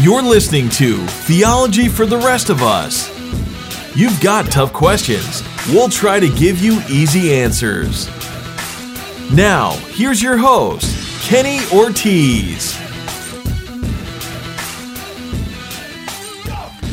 You're listening to Theology for the Rest of Us. You've got tough questions. We'll try to give you easy answers. Now, here's your host, Kenny Ortiz.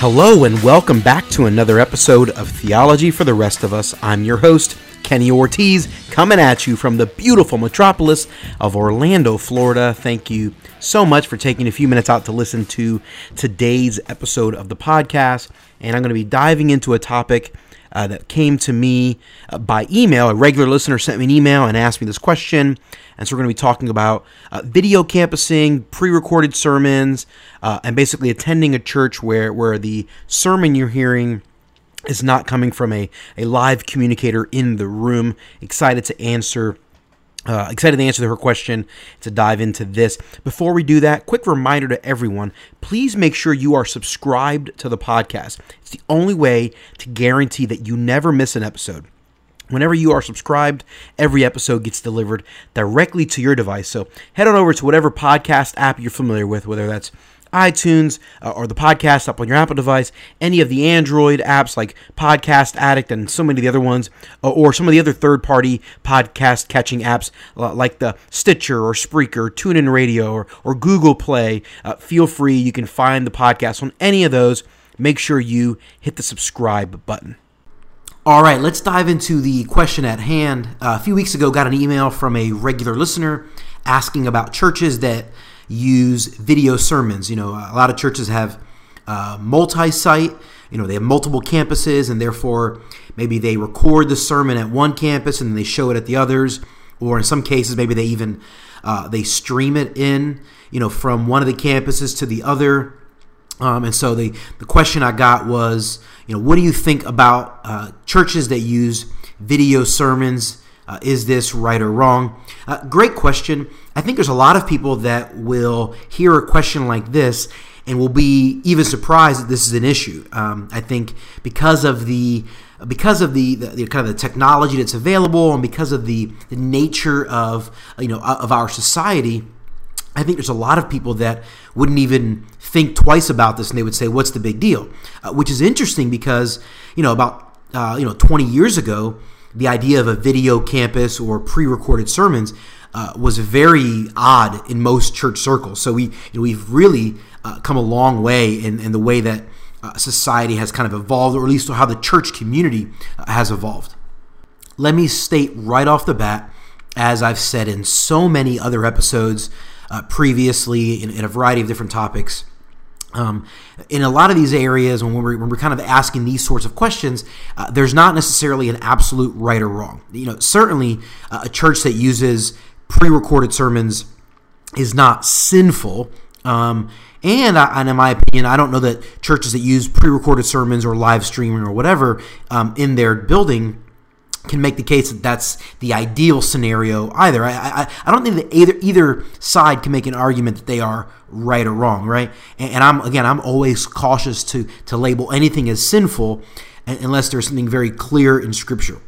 Hello, and welcome back to another episode of Theology for the Rest of Us. I'm your host, Kenny Ortiz, coming at you from the beautiful metropolis of Orlando, Florida. Thank you so much for taking a few minutes out to listen to today's episode of the podcast. And I'm going to be diving into a topic uh, that came to me uh, by email. A regular listener sent me an email and asked me this question. And so we're going to be talking about uh, video campusing, pre recorded sermons, uh, and basically attending a church where, where the sermon you're hearing is not coming from a, a live communicator in the room. Excited to answer uh, excited to answer her question, to dive into this. Before we do that, quick reminder to everyone please make sure you are subscribed to the podcast. It's the only way to guarantee that you never miss an episode. Whenever you are subscribed, every episode gets delivered directly to your device. So head on over to whatever podcast app you're familiar with, whether that's iTunes uh, or the podcast up on your Apple device, any of the Android apps like Podcast Addict and so many of the other ones, uh, or some of the other third party podcast catching apps uh, like the Stitcher or Spreaker, TuneIn Radio, or, or Google Play. Uh, feel free, you can find the podcast on any of those. Make sure you hit the subscribe button. All right, let's dive into the question at hand. A few weeks ago, got an email from a regular listener asking about churches that use video sermons. You know, a lot of churches have uh, multi-site. You know, they have multiple campuses, and therefore maybe they record the sermon at one campus and they show it at the others, or in some cases maybe they even uh, they stream it in. You know, from one of the campuses to the other. Um, and so the the question I got was, you know, what do you think about uh, churches that use video sermons? Uh, is this right or wrong? Uh, great question. I think there's a lot of people that will hear a question like this and will be even surprised that this is an issue. Um, I think because of the because of the, the, the, kind of the technology that's available and because of the, the nature of you know of our society, I think there's a lot of people that wouldn't even think twice about this and they would say, "What's the big deal?" Uh, which is interesting because you know about uh, you know 20 years ago the idea of a video campus or pre-recorded sermons uh, was very odd in most church circles. So we you know, we've really uh, come a long way in, in the way that uh, society has kind of evolved, or at least how the church community uh, has evolved. Let me state right off the bat, as I've said in so many other episodes uh, previously in, in a variety of different topics, um, in a lot of these areas, when we're, when we're kind of asking these sorts of questions, uh, there's not necessarily an absolute right or wrong. You know, certainly uh, a church that uses pre-recorded sermons is not sinful. Um, and, I, and, in my opinion, I don't know that churches that use pre-recorded sermons or live streaming or whatever um, in their building can make the case that that's the ideal scenario either. I, I, I don't think that either either side can make an argument that they are right or wrong, right? And, and I'm again, I'm always cautious to to label anything as sinful unless there's something very clear in Scripture.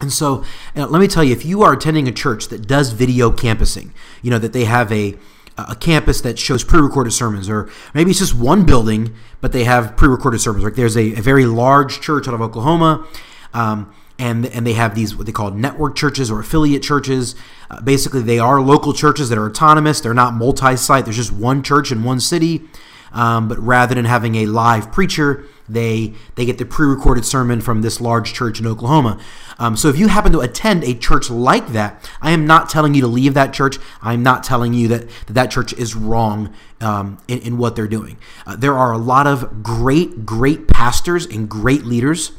And so, uh, let me tell you, if you are attending a church that does video campusing, you know that they have a a campus that shows pre-recorded sermons, or maybe it's just one building, but they have pre-recorded sermons. Like there's a, a very large church out of Oklahoma. Um, and and they have these what they call network churches or affiliate churches. Uh, basically, they are local churches that are autonomous. They're not multi-site. There's just one church in one city. Um, but rather than having a live preacher, they they get the pre-recorded sermon from this large church in Oklahoma. Um, so if you happen to attend a church like that, I am not telling you to leave that church. I'm not telling you that that, that church is wrong um, in, in, what they're doing. Uh, there are a lot of great, great pastors and great leaders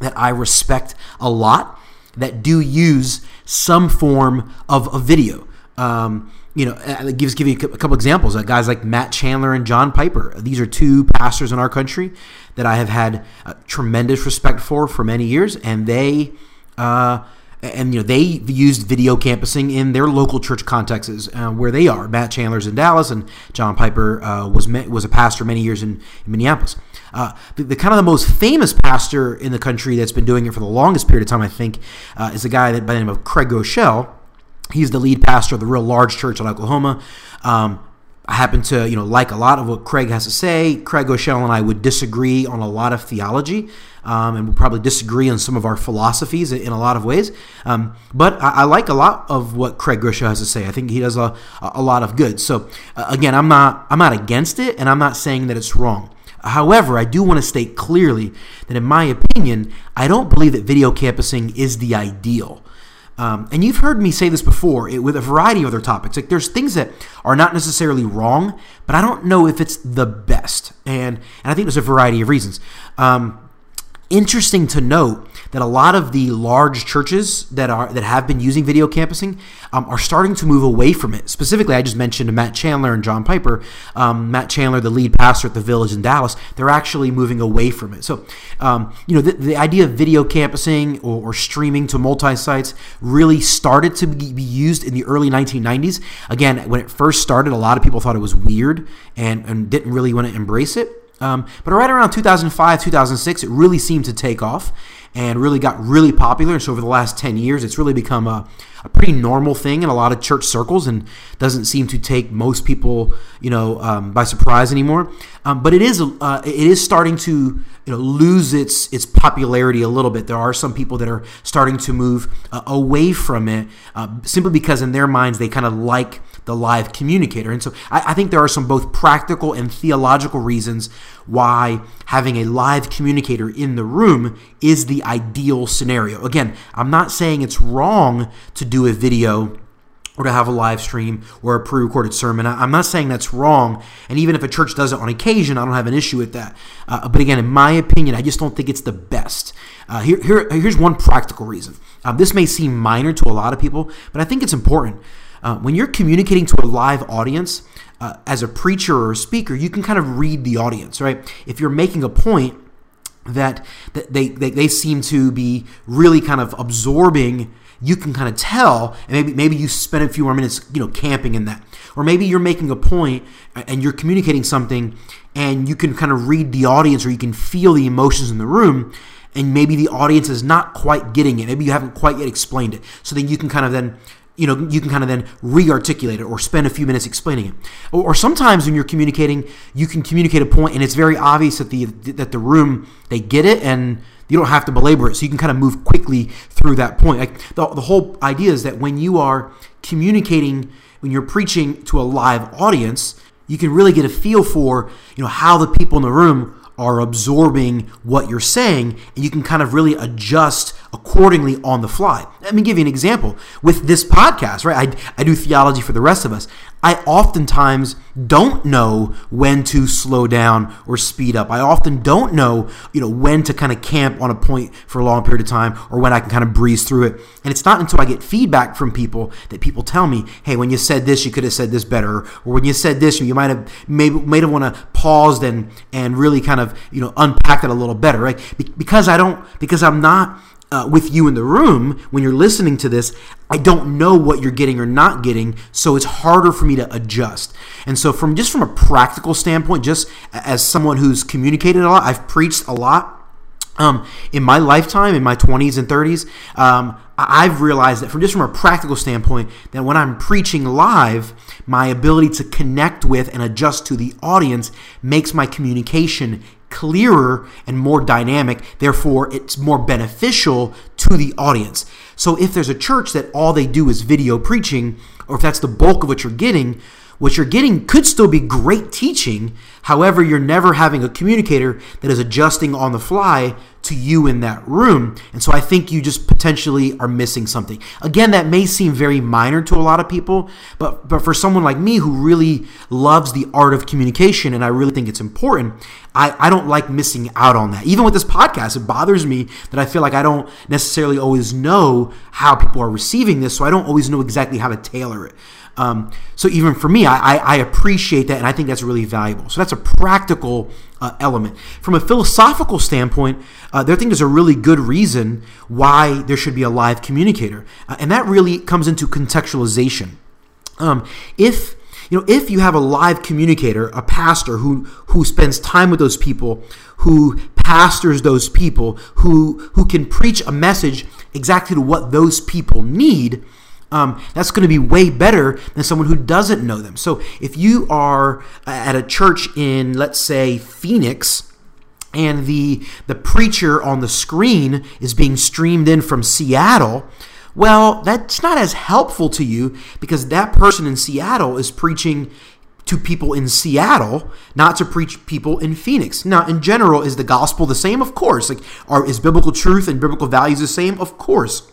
that I respect a lot that do use some form of a video. Um, you know, it gives give you a couple examples. Uh, guys like Matt Chandler and John Piper. These are two pastors in our country that I have had uh, tremendous respect for for many years, and they. Uh, and you know they used video campusing in their local church contexts uh, where they are. Matt Chandler's in Dallas, and John Piper uh, was was a pastor many years in, in Minneapolis. Uh, the, the, kind of the most famous pastor in the country that's been doing it for the longest period of time, I think, uh, is a guy that by the name of Craig Groeschel. He's the lead pastor of the real large church in Oklahoma. Um, I happen to, you know, like a lot of what Craig has to say. Craig Groeschel and I would disagree on a lot of theology, um, and we'll probably disagree on some of our philosophies in a lot of ways. Um, but I, I, like a lot of what Craig Groeschel has to say. I think he does a, a lot of good. So uh, again, I'm not I'm not against it, and I'm not saying that it's wrong. However, I do want to state clearly that, in my opinion, I don't believe that video campusing is the ideal. Um, and you've heard me say this before it, with a variety of other topics. Like there's things that are not necessarily wrong, but I don't know if it's the best. And and I think there's a variety of reasons. Um, interesting to note that a lot of the large churches that are that have been using video campusing um, are starting to move away from it. Specifically, I just mentioned Matt Chandler and John Piper. Um, Matt Chandler, the lead pastor at the Village in Dallas, they're actually moving away from it. So, um, you know, the, the, idea of video campusing or, or streaming to multi sites really started to be used in the early 1990s. Again, when it first started, a lot of people thought it was weird and, and didn't really want to embrace it. Um, but right around 2005, 2006, it really seemed to take off and really got really popular. And so over the last 10 years, it's really become a, a pretty normal thing in a lot of church circles and doesn't seem to take most people, you know, um, by surprise anymore. Um, but it is uh, it is starting to you know lose its its popularity a little bit. There are some people that are starting to move uh, away from it uh, simply because in their minds they kind of like the live communicator. And so I, I think there are some both practical and theological reasons why having a live communicator in the room is the ideal scenario. Again, I'm not saying it's wrong to do a video or to have a live stream or a pre recorded sermon. I'm not saying that's wrong. And even if a church does it on occasion, I don't have an issue with that. Uh, but again, in my opinion, I just don't think it's the best. Uh, here, here, here's one practical reason. Um, this may seem minor to a lot of people, but I think it's important. Uh, when you're communicating to a live audience, uh, as a preacher or a speaker, you can kind of read the audience, right? If you're making a point that, they, they, they seem to be really kind of absorbing. You can kind of tell and maybe maybe you spend a few more minutes you know camping in that. Or maybe you're making a point and you're communicating something and you can kind of read the audience or you can feel the emotions in the room and maybe the audience is not quite getting it. Maybe you haven't quite yet explained it. So then you can kind of then you know you can kind of then re-articulate it or spend a few minutes explaining it. Or, or, sometimes when you're communicating you can communicate a point and it's very obvious that the that the room they get it and you don't have to belabor it. So you can kind of move quickly through that point. Like the, the whole idea is that when you are communicating when you're preaching to a live audience you can really get a feel for you know how the people in the room are absorbing what you're saying and you can kind of really adjust accordingly on the fly. Let me give you an example. With this podcast, right? I, I do theology for the rest of us. I oftentimes don't know when to slow down or speed up. I often don't know, you know, when to kind of camp on a point for a long period of time or when I can kind of breeze through it. And it's not until I get feedback from people that people tell me, "Hey, when you said this, you could have said this better," or when you said this, you might have maybe may have want to paused and and really kind of you know unpack it a little better, right? Because I don't because I'm not uh, with you in the room when you're listening to this, I don't know what you're getting or not getting, so it's harder for me to adjust. And so, from just from a practical standpoint, just as someone who's communicated a lot, I've preached a lot. Um, in my lifetime, in my 20s and 30s, um, I've realized that from just from a practical standpoint, that when I'm preaching live, my ability to connect with and adjust to the audience makes my communication clearer and more dynamic. Therefore, it's more beneficial to the audience. So if there's a church that all they do is video preaching, or if that's the bulk of what you're getting, what you're getting could still be great teaching. However, you're never having a communicator that is adjusting on the fly to you in that room. And so I think you just potentially are missing something. Again, that may seem very minor to a lot of people, but but for someone like me who really loves the art of communication and I really think it's important, I, I don't like missing out on that. Even with this podcast, it bothers me that I feel like I don't necessarily always know how people are receiving this, so I don't always know exactly how to tailor it. Um, so even for me, I, I, appreciate that, and I think that's really valuable. So that's a practical uh, element. From a philosophical standpoint, uh, think there's a really good reason why there should be a live communicator, uh, and that really comes into contextualization. Um, if you know, if you have a live communicator, a pastor who who spends time with those people, who pastors those people, who who can preach a message exactly to what those people need, um, that's going to be way better than someone who doesn't know them. So if you are at a church in, let's say, Phoenix, and the the preacher on the screen is being streamed in from Seattle, well, that's not as helpful to you because that person in Seattle is preaching to people in Seattle, not to preach people in Phoenix. Now, in general, is the gospel the same? Of course. Like, are, is biblical truth and biblical values the same? Of course.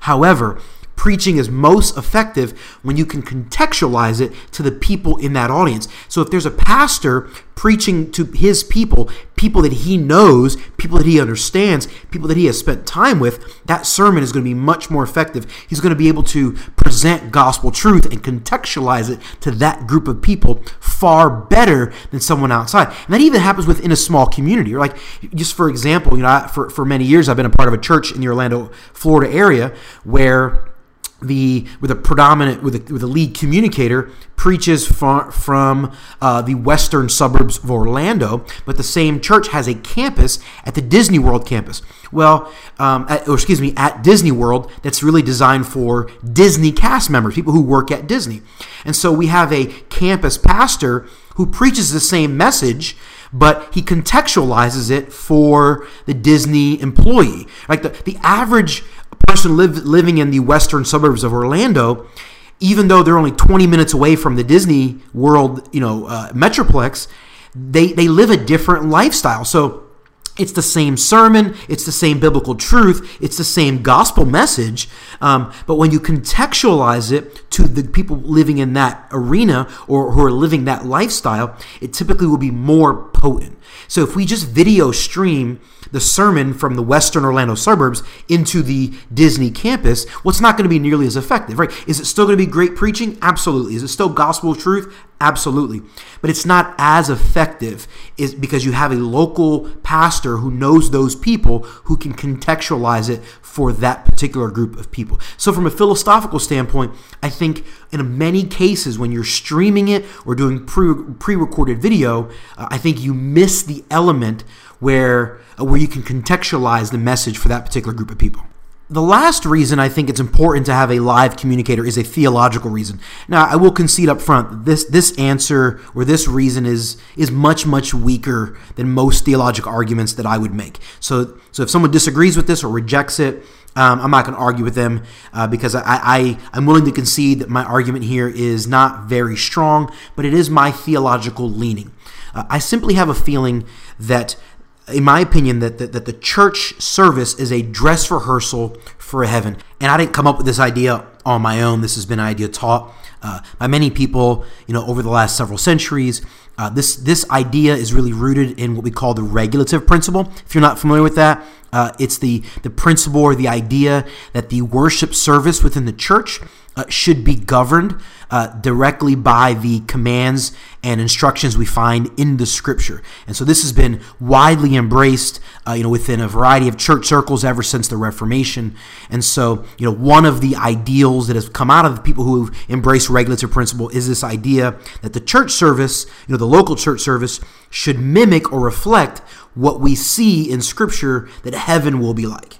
However, preaching is most effective when you can contextualize it to the people in that audience. So if there's a pastor preaching to his people, people that he knows, people that he understands, people that he has spent time with, that sermon is going to be much more effective. He's going to be able to present gospel truth and contextualize it to that group of people far better than someone outside. And that even happens within a small community. Or like, just for example, you know, for, for many years I've been a part of a church in the Orlando, Florida area where the with a predominant with a, with a lead communicator preaches from, from uh, the western suburbs of Orlando, but the same church has a campus at the Disney World campus. Well, um, at, or excuse me, at Disney World that's really designed for Disney cast members, people who work at Disney. And so we have a campus pastor who preaches the same message but he contextualizes it for the Disney employee. Like the, the average person live, living in the western suburbs of Orlando, even though they're only 20 minutes away from the Disney World, you know, uh, Metroplex, they, they live a different lifestyle. So it's the same sermon, it's the same biblical truth, it's the same gospel message. Um, but when you contextualize it to the people living in that arena or who are living that lifestyle, it typically will be more potent. So if we just video stream the sermon from the western Orlando suburbs into the Disney campus, what's not going to be nearly as effective, right? Is it still going to be great preaching? Absolutely. Is it still gospel truth? Absolutely. But it's not as effective is because you have a local pastor who knows those people who can contextualize it for that particular group of people. So from a philosophical standpoint, I think in many cases when you're streaming it or doing pre recorded video, uh, I think you miss the element where uh, where you can contextualize the message for that particular group of people. The last reason I think it's important to have a live communicator is a theological reason. Now, I will concede up front this this answer or this reason is is much much weaker than most theological arguments that I would make. So so if someone disagrees with this or rejects it, um, I'm not going to argue with them uh, because I, I, I'm willing to concede that my argument here is not very strong, but it is my theological leaning. Uh, I simply have a feeling that in my opinion, that, that, that the church service is a dress rehearsal for heaven. And I didn't come up with this idea on my own. This has been an idea taught uh, by many people, you know, over the last several centuries. Uh, this this idea is really rooted in what we call the regulative principle. If you're not familiar with that, uh, it's the the principle or the idea that the worship service within the church uh, should be governed uh, directly by the commands and instructions we find in the Scripture. And so this has been widely embraced, uh, you know, within a variety of church circles ever since the Reformation. And so, you know, one of the ideals that has come out of the people who have embraced regulative principle is this idea that the church service, you know, the local church service, should mimic or reflect what we see in Scripture that heaven will be like.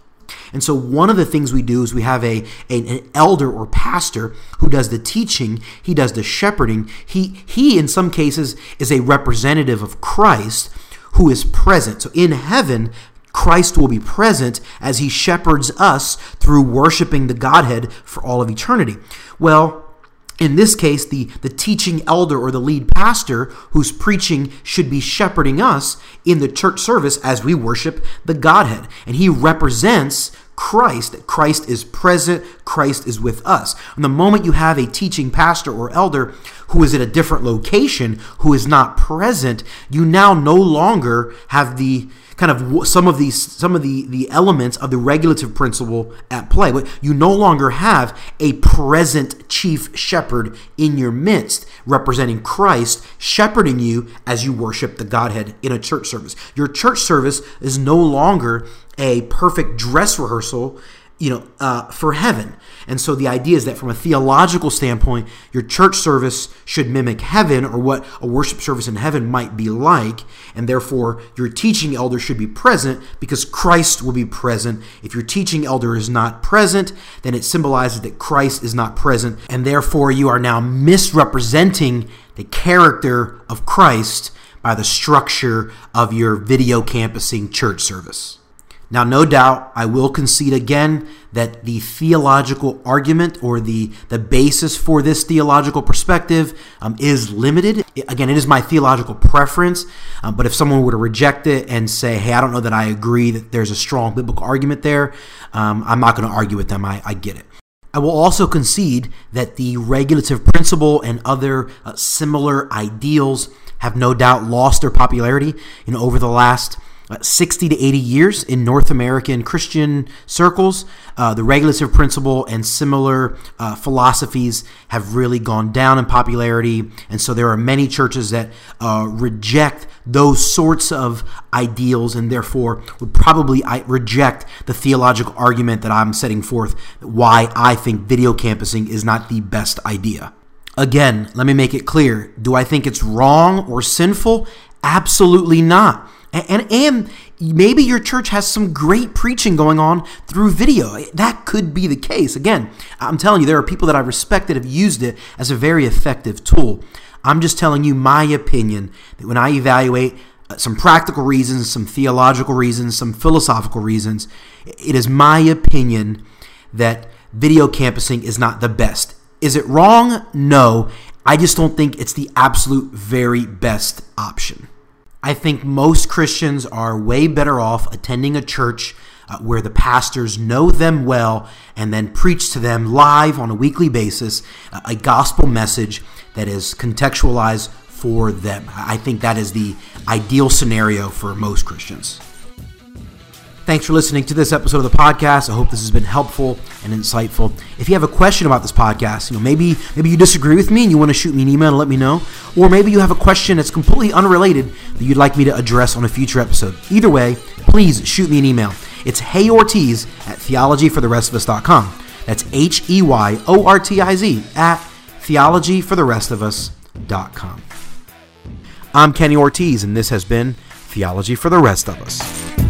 And so one of the things we do is we have a, a, an elder or pastor who does the teaching, he does the shepherding. He he in some cases is a representative of Christ who is present. So in heaven, Christ will be present as he shepherds us through worshiping the Godhead for all of eternity. Well, in this case, the, the teaching elder or the lead pastor who's preaching should be shepherding us in the church service as we worship the Godhead. And he represents Christ, Christ is present, Christ is with us. And the moment you have a teaching pastor or elder who is at a different location, who is not present, you now no longer have the kind of some of these some of the the elements of the regulative principle at play. But you no longer have a present chief shepherd in your midst representing Christ shepherding you as you worship the Godhead in a church service. Your church service is no longer a perfect dress rehearsal you know, uh, for heaven. And so the idea is that from a theological standpoint, your church service should mimic heaven or what a worship service in heaven might be like. And therefore, your teaching elder should be present because Christ will be present. If your teaching elder is not present, then it symbolizes that Christ is not present. And therefore, you are now misrepresenting the character of Christ by the structure of your video campusing church service. Now, no doubt, I will concede again that the theological argument or the, the basis for this theological perspective um, is limited. Again, it is my theological preference, um, but if someone were to reject it and say, hey, I don't know that I agree that there's a strong biblical argument there, um, I'm not going to argue with them. I, I get it. I will also concede that the regulative principle and other uh, similar ideals have no doubt lost their popularity you know, over the last 60 to 80 years in North American Christian circles. Uh, the regulative principle and similar uh, philosophies have really gone down in popularity. And so there are many churches that uh, reject those sorts of ideals and therefore would probably reject the theological argument that I'm setting forth why I think video campusing is not the best idea. Again, let me make it clear. Do I think it's wrong or sinful? Absolutely not. And, and maybe your church has some great preaching going on through video. That could be the case. Again, I'm telling you, there are people that I respect that have used it as a very effective tool. I'm just telling you my opinion that when I evaluate uh, some practical reasons, some theological reasons, some philosophical reasons, it is my opinion that video campusing is not the best. Is it wrong? No. I just don't think it's the absolute very best option. I think most Christians are way better off attending a church uh, where the pastors know them well and then preach to them live on a weekly basis uh, a gospel message that is contextualized for them. I think that is the ideal scenario for most Christians. Thanks for listening to this episode of the podcast. I hope this has been helpful and insightful. If you have a question about this podcast, you know, maybe maybe you disagree with me and you want to shoot me an email and let me know, or maybe you have a question that's completely unrelated that you'd like me to address on a future episode. Either way, please shoot me an email. It's Hey Ortiz at theologyfortherestofus.com. That's H E Y O R T I Z at theologyfortherestofus.com. I'm Kenny Ortiz, and this has been Theology for the Rest of Us.